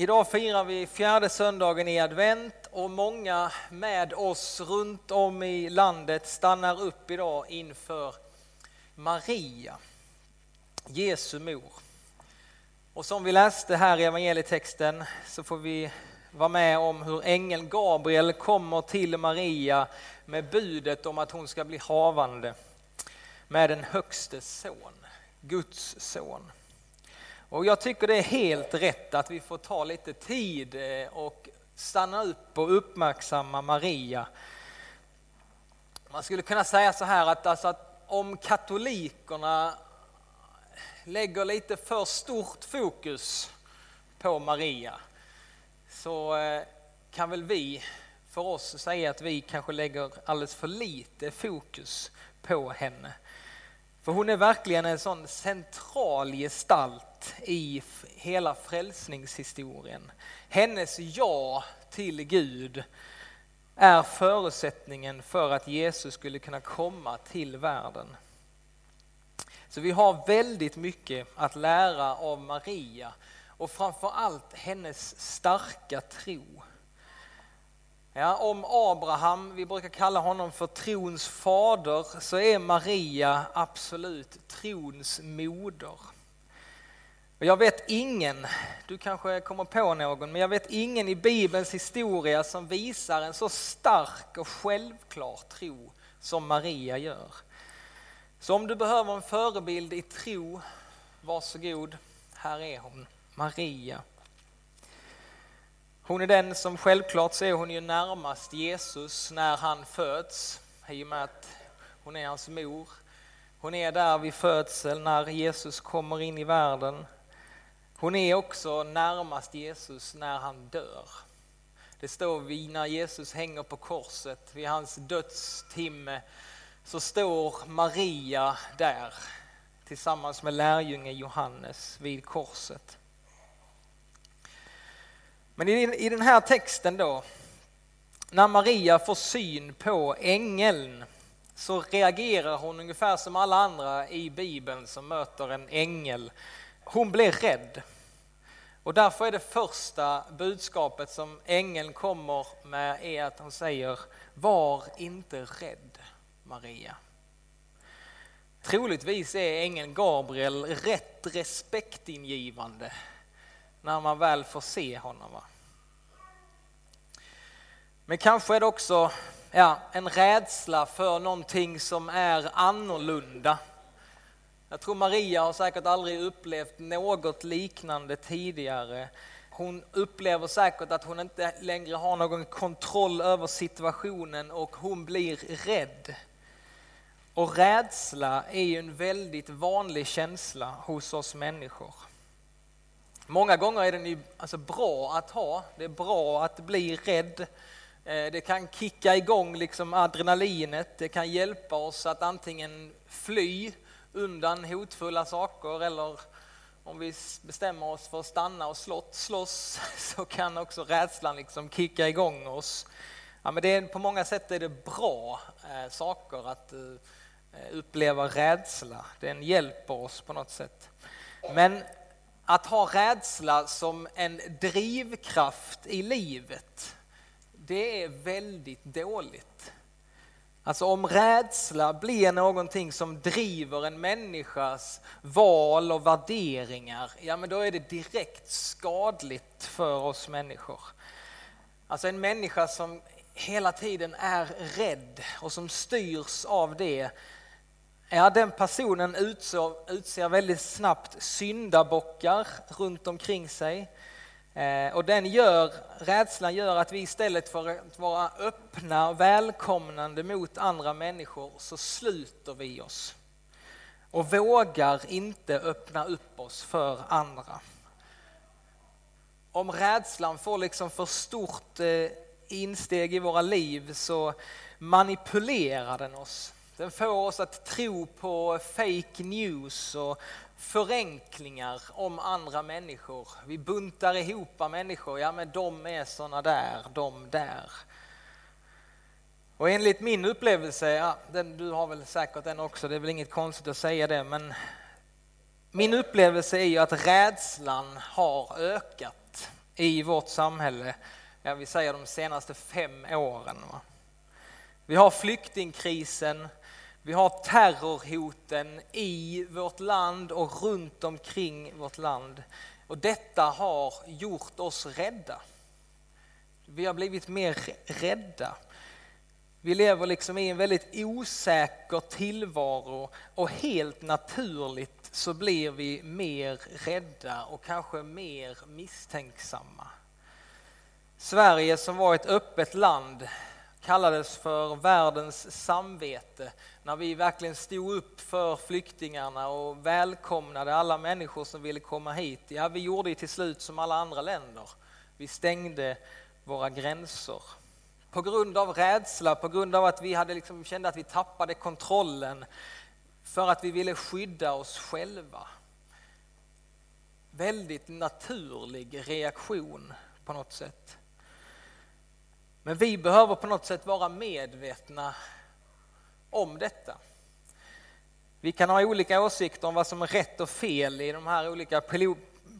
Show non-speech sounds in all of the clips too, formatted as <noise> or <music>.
Idag firar vi fjärde söndagen i advent och många med oss runt om i landet stannar upp idag inför Maria, Jesu mor. Och som vi läste här i evangelietexten så får vi vara med om hur ängeln Gabriel kommer till Maria med budet om att hon ska bli havande med den högste son, Guds son. Och jag tycker det är helt rätt att vi får ta lite tid eh, och stanna upp och uppmärksamma Maria. Man skulle kunna säga så här att, alltså att om katolikerna lägger lite för stort fokus på Maria så eh, kan väl vi för oss säga att vi kanske lägger alldeles för lite fokus på henne. För hon är verkligen en sån central gestalt i hela frälsningshistorien. Hennes ja till Gud är förutsättningen för att Jesus skulle kunna komma till världen. Så vi har väldigt mycket att lära av Maria och framför allt hennes starka tro. Ja, om Abraham, vi brukar kalla honom för trons fader, så är Maria absolut trons moder. Och jag vet ingen, du kanske kommer på någon, men jag vet ingen i Bibelns historia som visar en så stark och självklar tro som Maria gör. Så om du behöver en förebild i tro, varsågod, här är hon, Maria. Hon är den som självklart så är hon ju närmast Jesus när han föds, i och med att hon är hans mor. Hon är där vid födseln när Jesus kommer in i världen. Hon är också närmast Jesus när han dör. Det står vi när Jesus hänger på korset, vid hans dödstimme, så står Maria där tillsammans med lärjunge Johannes vid korset. Men i, den här texten då, när Maria får syn på ängeln så reagerar hon ungefär som alla andra i Bibeln som möter en ängel. Hon blir rädd. Och därför är det första budskapet som ängeln kommer med är att hon säger Var inte rädd Maria. Troligtvis är ängeln Gabriel rätt respektingivande när man väl får se honom. Va? Men kanske är det också ja, en rädsla för någonting som är annorlunda. Jag tror Maria har säkert aldrig upplevt något liknande tidigare. Hon upplever säkert att hon inte längre har någon kontroll över situationen och hon blir rädd. Och rädsla är ju en väldigt vanlig känsla hos oss människor. Många gånger är den ju alltså bra att ha, det är bra att bli rädd. Eh, det kan kicka igång liksom adrenalinet, det kan hjälpa oss att antingen fly undan hotfulla saker eller om vi bestämmer oss för att stanna och slott, slåss <laughs> så kan också rädslan liksom kicka igång oss. Ja, men det är, på många sätt är det bra eh, saker att eh, uppleva rädsla, den hjälper oss på något sätt. Men att ha rädsla som en drivkraft i livet, det är väldigt dåligt. Alltså om rädsla blir någonting som driver en människas val och värderingar, ja men då är det direkt skadligt för oss människor. Alltså en människa som hela tiden är rädd och som styrs av det, Ja, den personen utser, utser väldigt snabbt syndabockar runt omkring sig. Eh, och den gör, rädslan gör att vi istället för att vara öppna och välkomnande mot andra människor så sluter vi oss. Och vågar inte öppna upp oss för andra. Om rädslan får liksom för stort eh, insteg i våra liv så manipulerar den oss. Den får oss att tro på fake news och förenklingar om andra människor. Vi buntar ihop människor, ja men de är såna där, de där. Och enligt min upplevelse, ja, den, du har väl säkert den också, det är väl inget konstigt att säga det, men min upplevelse är ju att rädslan har ökat i vårt samhälle, ja, vi säger de senaste fem åren. Va? Vi har flyktingkrisen, vi har terrorhoten i vårt land och runt omkring vårt land. Och detta har gjort oss rädda. Vi har blivit mer rädda. Vi lever liksom i en väldigt osäker tillvaro och helt naturligt så blir vi mer rädda och kanske mer misstänksamma. Sverige som var ett öppet land kallades för världens samvete när vi verkligen stod upp för flyktingarna och välkomnade alla människor som ville komma hit. Ja, vi gjorde till slut som alla andra länder. Vi stängde våra gränser. På grund av rädsla, på grund av att vi hade liksom, kände att vi tappade kontrollen för att vi ville skydda oss själva. Väldigt naturlig reaktion på något sätt. Men vi behöver på något sätt vara medvetna om detta. Vi kan ha olika åsikter om vad som är rätt och fel i de här olika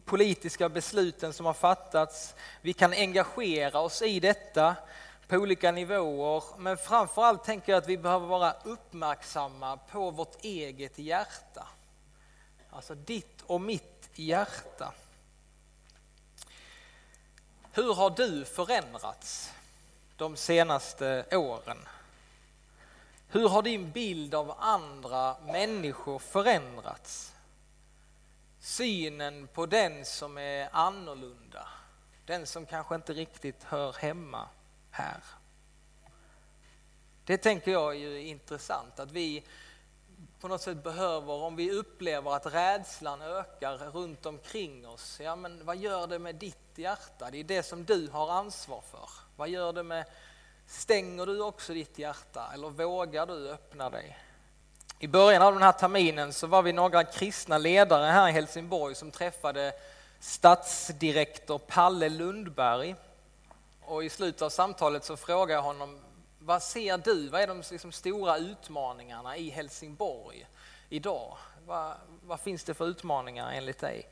politiska besluten som har fattats. Vi kan engagera oss i detta på olika nivåer, men framförallt tänker jag att vi behöver vara uppmärksamma på vårt eget hjärta. Alltså ditt och mitt hjärta. Hur har du förändrats de senaste åren? Hur har din bild av andra människor förändrats? Synen på den som är annorlunda, den som kanske inte riktigt hör hemma här. Det tänker jag är intressant, att vi på något sätt behöver, om vi upplever att rädslan ökar runt omkring oss, ja men vad gör det med ditt hjärta? Det är det som du har ansvar för. Vad gör det med, stänger du också ditt hjärta eller vågar du öppna dig? I början av den här terminen så var vi några kristna ledare här i Helsingborg som träffade stadsdirektor Palle Lundberg och i slutet av samtalet så frågade jag honom, vad ser du, vad är de liksom stora utmaningarna i Helsingborg idag? Vad, vad finns det för utmaningar enligt dig?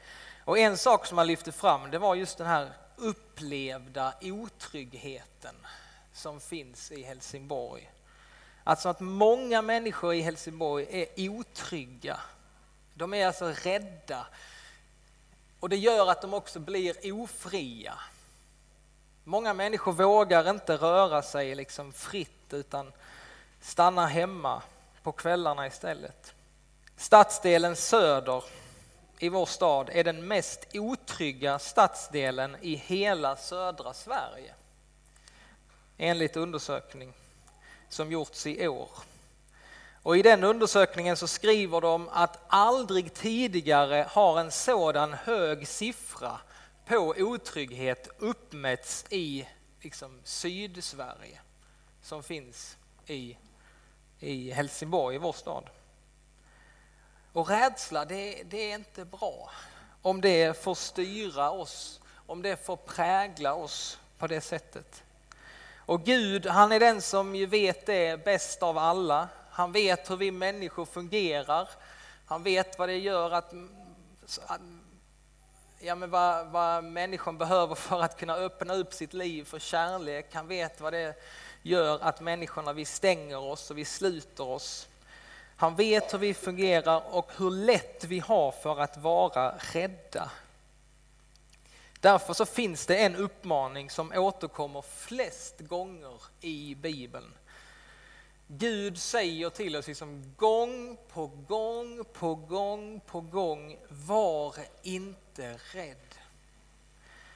Och en sak som han lyfte fram, det var just den här upplevda otryggheten som finns i Helsingborg. Alltså att många människor i Helsingborg är otrygga. De är alltså rädda. Och det gör att de också blir ofria. Många människor vågar inte röra sig liksom fritt utan stannar hemma på kvällarna istället. Stadsdelen Söder i vår stad är den mest otrygga stadsdelen i hela södra Sverige. Enligt undersökning som gjorts i år. Och I den undersökningen så skriver de att aldrig tidigare har en sådan hög siffra på otrygghet uppmätts i liksom, Sydsverige som finns i, i Helsingborg, i vår stad. Och rädsla, det, det är inte bra om det får styra oss, om det får prägla oss på det sättet. Och Gud, han är den som ju vet det bäst av alla. Han vet hur vi människor fungerar. Han vet vad det gör att ja, men vad, vad människan behöver för att kunna öppna upp sitt liv för kärlek. Han vet vad det gör att människorna, vi stänger oss och vi sluter oss. Han vet hur vi fungerar och hur lätt vi har för att vara rädda. Därför så finns det en uppmaning som återkommer flest gånger i Bibeln. Gud säger till oss liksom gång på gång på gång på gång, var inte rädd.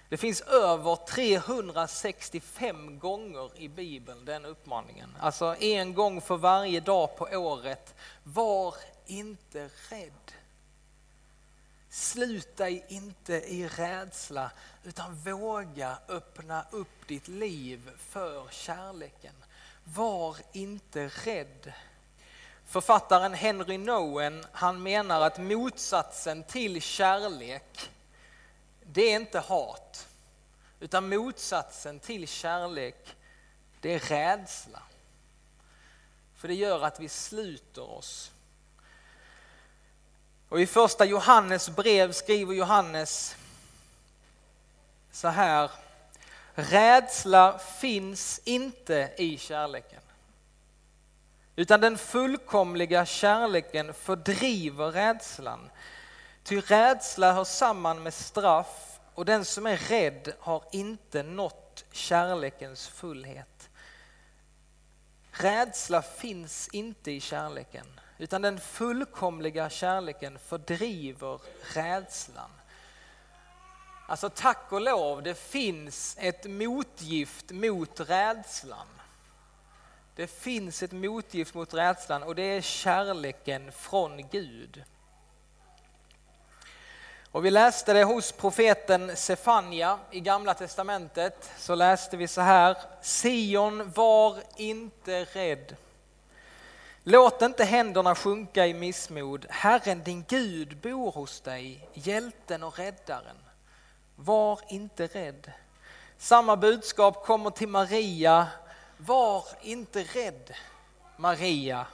Det finns över 365 gånger i Bibeln den uppmaningen. Alltså en gång för varje dag på året. Var inte rädd. Slut dig inte i rädsla utan våga öppna upp ditt liv för kärleken. Var inte rädd. Författaren Henry Nowen han menar att motsatsen till kärlek det är inte hat utan motsatsen till kärlek det är rädsla. För det gör att vi sluter oss. Och i första Johannes brev skriver Johannes så här. Rädsla finns inte i kärleken. Utan den fullkomliga kärleken fördriver rädslan. Ty rädsla hör samman med straff och den som är rädd har inte nått kärlekens fullhet. Rädsla finns inte i kärleken utan den fullkomliga kärleken fördriver rädslan. Alltså tack och lov, det finns ett motgift mot rädslan. Det finns ett motgift mot rädslan och det är kärleken från Gud. Och vi läste det hos profeten Sefania i Gamla Testamentet. Så läste vi så här. Sion var inte rädd. Låt inte händerna sjunka i missmod. Herren din Gud bor hos dig, hjälten och räddaren. Var inte rädd. Samma budskap kommer till Maria. Var inte rädd, Maria,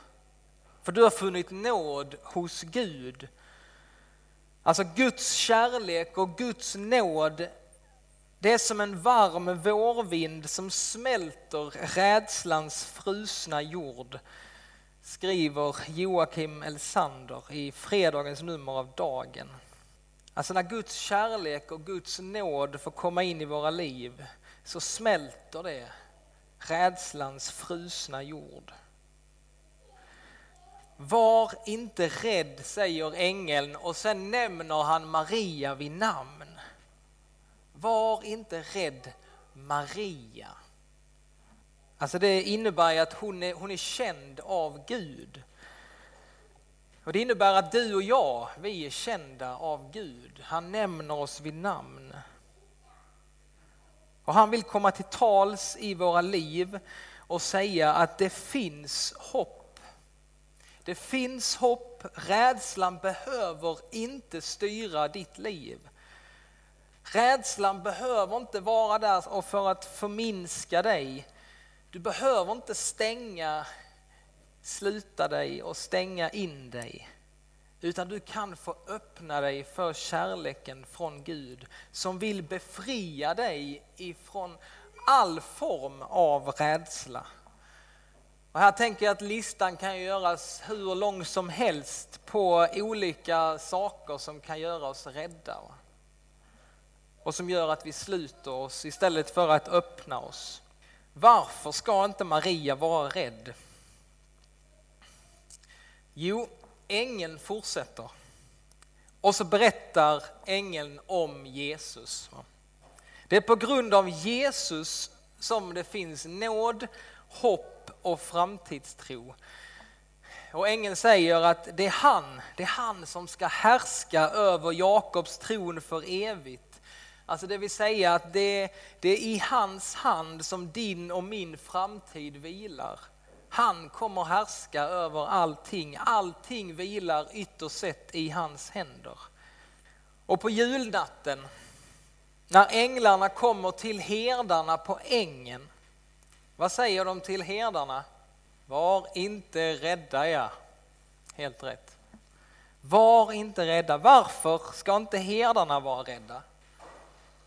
för du har funnit nåd hos Gud. Alltså Guds kärlek och Guds nåd, det är som en varm vårvind som smälter rädslans frusna jord, skriver Joakim Elsander i fredagens nummer av Dagen. Alltså när Guds kärlek och Guds nåd får komma in i våra liv så smälter det rädslans frusna jord. Var inte rädd, säger ängeln och sen nämner han Maria vid namn. Var inte rädd, Maria. Alltså det innebär att hon är, hon är känd av Gud. Och det innebär att du och jag, vi är kända av Gud. Han nämner oss vid namn. Och han vill komma till tals i våra liv och säga att det finns hopp. Det finns hopp, rädslan behöver inte styra ditt liv. Rädslan behöver inte vara där för att förminska dig. Du behöver inte stänga, sluta dig och stänga in dig. Utan du kan få öppna dig för kärleken från Gud som vill befria dig ifrån all form av rädsla. Och här tänker jag att listan kan göras hur lång som helst på olika saker som kan göra oss rädda. Och som gör att vi sluter oss istället för att öppna oss. Varför ska inte Maria vara rädd? Jo, ängeln fortsätter. Och så berättar ängeln om Jesus. Det är på grund av Jesus som det finns nåd, hopp och framtidstro. Och ängeln säger att det är han, det är han som ska härska över Jakobs tron för evigt. Alltså det vill säga att det, det är i hans hand som din och min framtid vilar. Han kommer härska över allting. Allting vilar ytterst sett i hans händer. Och på julnatten, när änglarna kommer till herdarna på ängen, vad säger de till herdarna? Var inte rädda ja. Helt rätt. Var inte rädda. Varför ska inte herdarna vara rädda?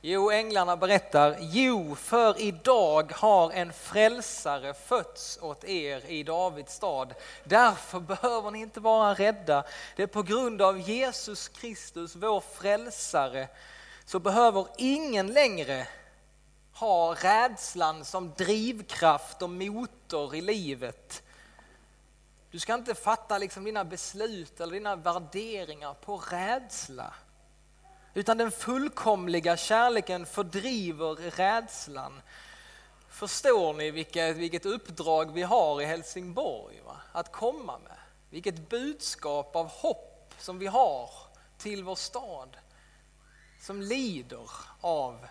Jo, änglarna berättar, jo, för idag har en frälsare fötts åt er i Davids stad. Därför behöver ni inte vara rädda. Det är på grund av Jesus Kristus, vår frälsare, så behöver ingen längre ha rädslan som drivkraft och motor i livet. Du ska inte fatta liksom dina beslut eller dina värderingar på rädsla. Utan den fullkomliga kärleken fördriver rädslan. Förstår ni vilket, vilket uppdrag vi har i Helsingborg va? att komma med? Vilket budskap av hopp som vi har till vår stad som lider av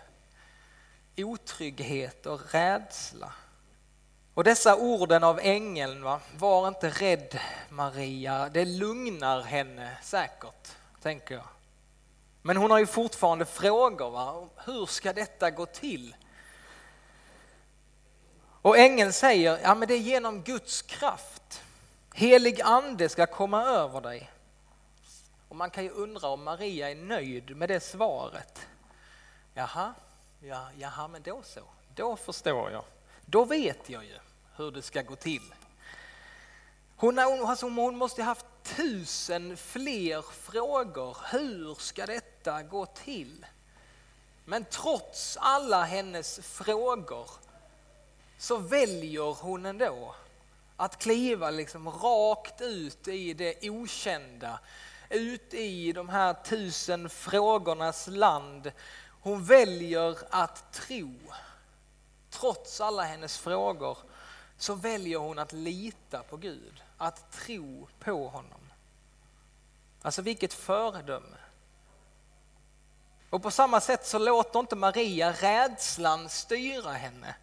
otrygghet och rädsla. Och dessa orden av ängeln, va? var inte rädd Maria, det lugnar henne säkert, tänker jag. Men hon har ju fortfarande frågor. Va? Hur ska detta gå till? Och ängeln säger, ja men det är genom Guds kraft. Helig ande ska komma över dig. Och man kan ju undra om Maria är nöjd med det svaret. Jaha, Ja, jaha, men då så. Då förstår jag. Då vet jag ju hur det ska gå till. Hon, alltså, hon måste ha haft tusen fler frågor. Hur ska detta gå till? Men trots alla hennes frågor så väljer hon ändå att kliva liksom rakt ut i det okända, ut i de här tusen frågornas land. Hon väljer att tro. Trots alla hennes frågor så väljer hon att lita på Gud, att tro på honom. Alltså vilket föredöme. Och på samma sätt så låter inte Maria rädslan styra henne.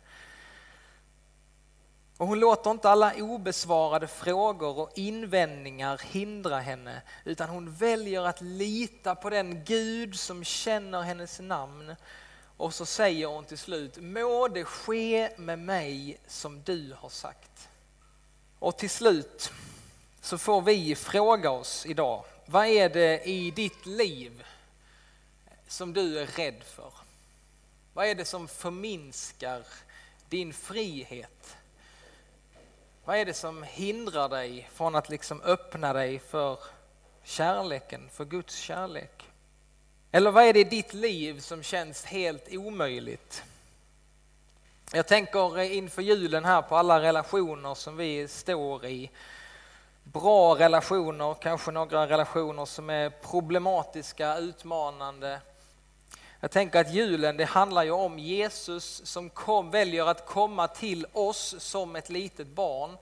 Och hon låter inte alla obesvarade frågor och invändningar hindra henne utan hon väljer att lita på den Gud som känner hennes namn. Och så säger hon till slut, må det ske med mig som du har sagt. Och till slut så får vi fråga oss idag, vad är det i ditt liv som du är rädd för? Vad är det som förminskar din frihet? Vad är det som hindrar dig från att liksom öppna dig för kärleken, för Guds kärlek? Eller vad är det i ditt liv som känns helt omöjligt? Jag tänker inför julen här på alla relationer som vi står i. Bra relationer, kanske några relationer som är problematiska, utmanande. Jag tänker att julen det handlar ju om Jesus som kom, väljer att komma till oss som ett litet barn.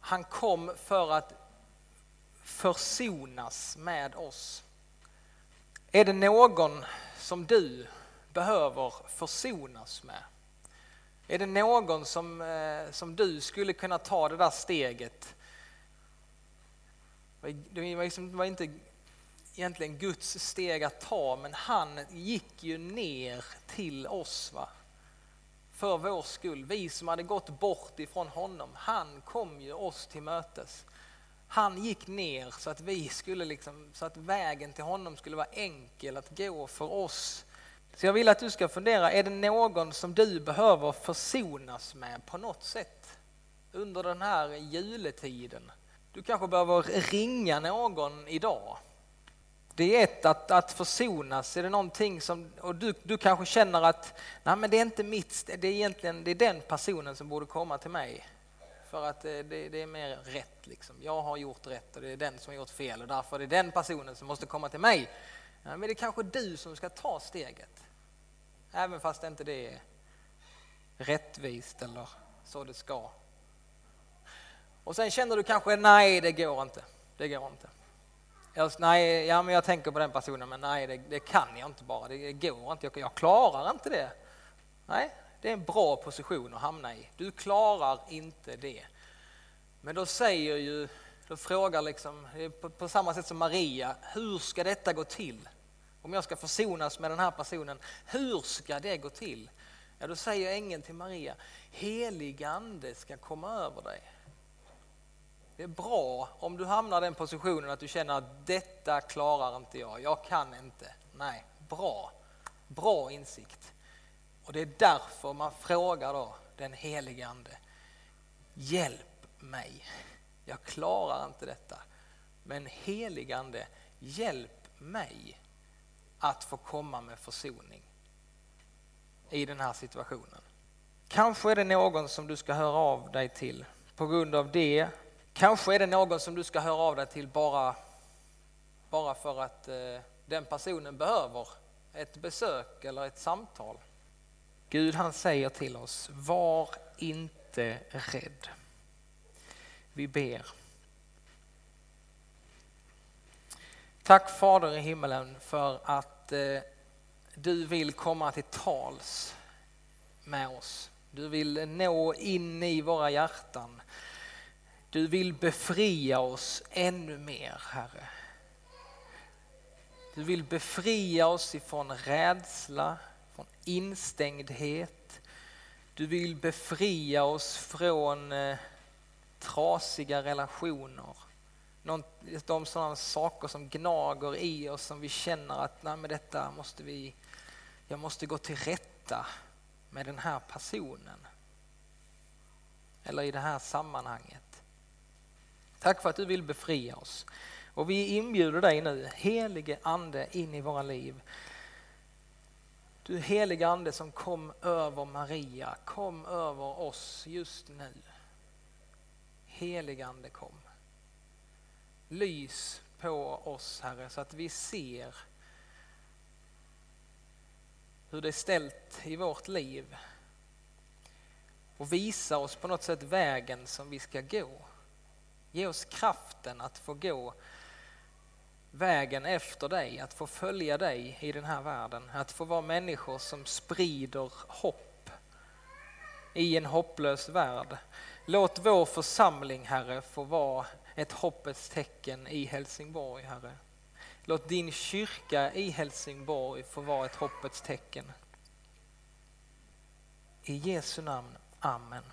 Han kom för att försonas med oss. Är det någon som du behöver försonas med? Är det någon som, eh, som du skulle kunna ta det där steget? Det var, liksom, det var inte egentligen Guds steg att ta, men han gick ju ner till oss. Va? För vår skull, vi som hade gått bort ifrån honom, han kom ju oss till mötes. Han gick ner så att vi skulle liksom, så att vägen till honom skulle vara enkel att gå för oss. Så jag vill att du ska fundera, är det någon som du behöver försonas med på något sätt under den här juletiden? Du kanske behöver ringa någon idag det är ett att, att försonas. Är det någonting som, och du, du kanske känner att nej men det är inte mitt, det är egentligen det är den personen som borde komma till mig. För att eh, det, det är mer rätt. Liksom. Jag har gjort rätt och det är den som har gjort fel och därför är det den personen som måste komma till mig. Ja, men det är kanske du som ska ta steget. Även fast inte det är rättvist eller så det ska. Och sen känner du kanske, nej det går inte. Det går inte. Jag, nej, ja, men jag tänker på den personen, men nej, det, det kan jag inte bara. Det går inte. Jag, jag klarar inte det. Nej, det är en bra position att hamna i. Du klarar inte det. Men då säger ju, då frågar liksom, på, på samma sätt som Maria, hur ska detta gå till? Om jag ska försonas med den här personen, hur ska det gå till? Ja, då säger ängeln till Maria, helig ande ska komma över dig. Det är bra om du hamnar i den positionen att du känner att detta klarar inte jag, jag kan inte. Nej, bra. Bra insikt. Och det är därför man frågar då den helige Ande. Hjälp mig. Jag klarar inte detta. Men helige Ande, hjälp mig att få komma med försoning i den här situationen. Kanske är det någon som du ska höra av dig till på grund av det Kanske är det någon som du ska höra av dig till bara, bara för att eh, den personen behöver ett besök eller ett samtal. Gud han säger till oss, var inte rädd. Vi ber. Tack Fader i himmelen för att eh, du vill komma till tals med oss. Du vill nå in i våra hjärtan. Du vill befria oss ännu mer, Herre. Du vill befria oss ifrån rädsla, från instängdhet. Du vill befria oss från eh, trasiga relationer. de sådana saker som gnager i oss som vi känner att nej, men detta måste vi, jag måste gå till rätta med den här personen. Eller i det här sammanhanget. Tack för att du vill befria oss. Och vi inbjuder dig nu, helige Ande, in i våra liv. Du helige Ande som kom över Maria, kom över oss just nu. Helige Ande kom. Lys på oss Herre så att vi ser hur det är ställt i vårt liv och visa oss på något sätt vägen som vi ska gå. Ge oss kraften att få gå vägen efter dig, att få följa dig i den här världen, att få vara människor som sprider hopp i en hopplös värld. Låt vår församling, Herre, få vara ett hoppets tecken i Helsingborg, Herre. Låt din kyrka i Helsingborg få vara ett hoppets tecken. I Jesu namn. Amen.